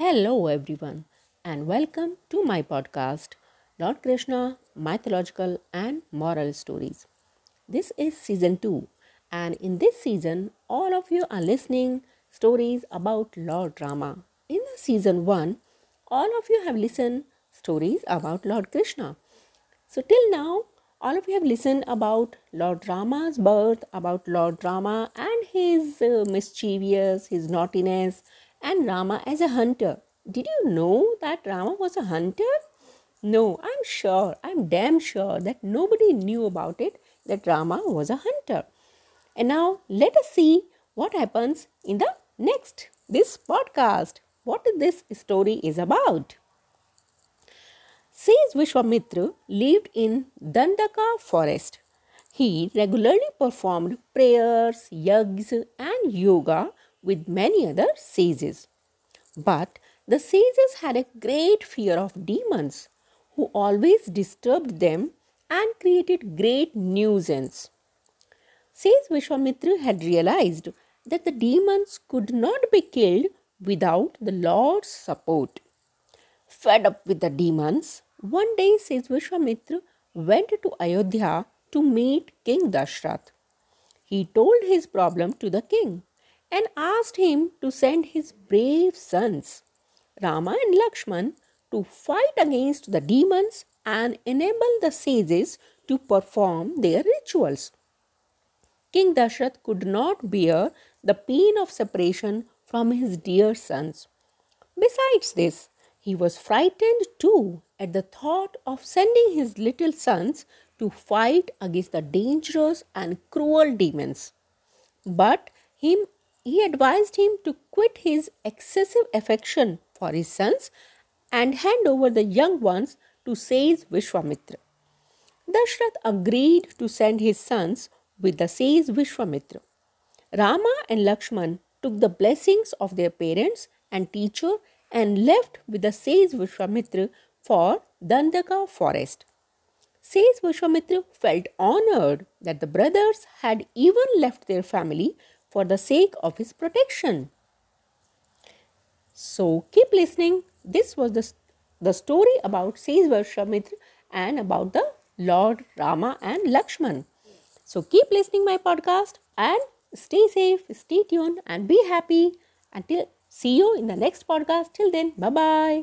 Hello, everyone, and welcome to my podcast, Lord Krishna Mythological and Moral Stories. This is season 2, and in this season, all of you are listening stories about Lord Rama. In the season 1, all of you have listened stories about Lord Krishna. So, till now, all of you have listened about Lord Rama's birth, about Lord Rama and his uh, mischievous, his naughtiness, and Rama as a hunter. Did you know that Rama was a hunter? No, I'm sure, I'm damn sure that nobody knew about it that Rama was a hunter. And now let us see what happens in the next this podcast. What this story is about. Says Vishwamitra lived in Dandaka forest. He regularly performed prayers, yags, and yoga with many other sages. But the sages had a great fear of demons who always disturbed them and created great nuisance. Sage Vishwamitra had realized that the demons could not be killed without the Lord's support. Fed up with the demons, one day Sage Vishwamitra went to Ayodhya to meet King Dashrath. He told his problem to the king and asked him to send his brave sons, Rama and Lakshman, to fight against the demons and enable the sages to perform their rituals. King Dashrath could not bear the pain of separation from his dear sons. Besides this, he was frightened too at the thought of sending his little sons to fight against the dangerous and cruel demons. But him, he advised him to quit his excessive affection for his sons and hand over the young ones to sage Vishwamitra. Dashrath agreed to send his sons with the sage Vishwamitra. Rama and Lakshman took the blessings of their parents and teacher and left with the sage Vishwamitra for Dandaka forest. Sage Vishwamitra felt honored that the brothers had even left their family for the sake of his protection. So keep listening. This was the, the story about Sage Vishwamitra and about the Lord Rama and Lakshman. So keep listening my podcast and stay safe, stay tuned and be happy until see you in the next podcast. Till then, bye bye.